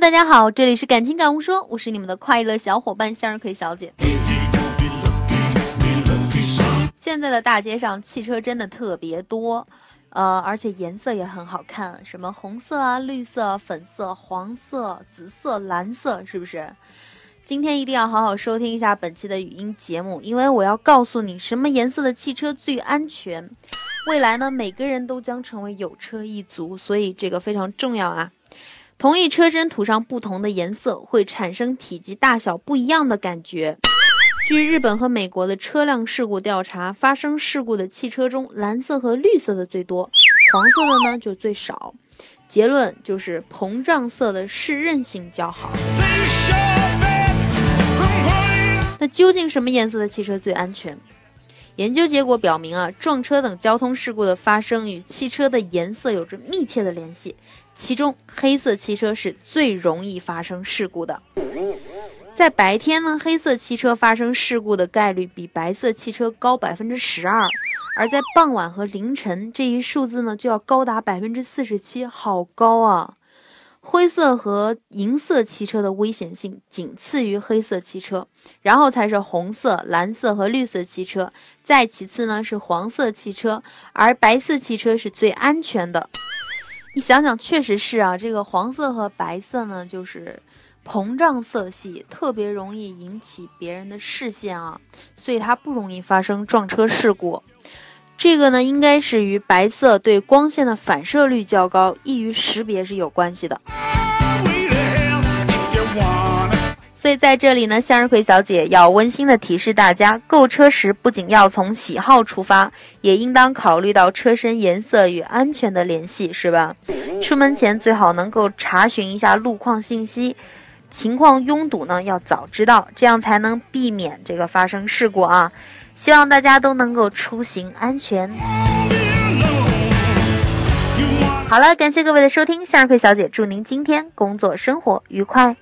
大家好，这里是感情感悟说，我是你们的快乐小伙伴向日葵小姐。现在的大街上汽车真的特别多，呃，而且颜色也很好看，什么红色啊、绿色、粉色、黄色、紫色、蓝色，是不是？今天一定要好好收听一下本期的语音节目，因为我要告诉你什么颜色的汽车最安全。未来呢，每个人都将成为有车一族，所以这个非常重要啊。同一车身涂上不同的颜色，会产生体积大小不一样的感觉。据日本和美国的车辆事故调查，发生事故的汽车中，蓝色和绿色的最多，黄色的呢就最少。结论就是膨胀色的适韧性较好。那究竟什么颜色的汽车最安全？研究结果表明啊，撞车等交通事故的发生与汽车的颜色有着密切的联系。其中，黑色汽车是最容易发生事故的。在白天呢，黑色汽车发生事故的概率比白色汽车高百分之十二，而在傍晚和凌晨，这一数字呢就要高达百分之四十七，好高啊！灰色和银色汽车的危险性仅次于黑色汽车，然后才是红色、蓝色和绿色汽车，再其次呢是黄色汽车，而白色汽车是最安全的。你想想，确实是啊，这个黄色和白色呢，就是膨胀色系，特别容易引起别人的视线啊，所以它不容易发生撞车事故。这个呢，应该是与白色对光线的反射率较高，易于识别是有关系的。所以在这里呢，向日葵小姐要温馨的提示大家，购车时不仅要从喜好出发，也应当考虑到车身颜色与安全的联系，是吧？出门前最好能够查询一下路况信息，情况拥堵呢要早知道，这样才能避免这个发生事故啊。希望大家都能够出行安全。好了，感谢各位的收听，向日葵小姐祝您今天工作生活愉快。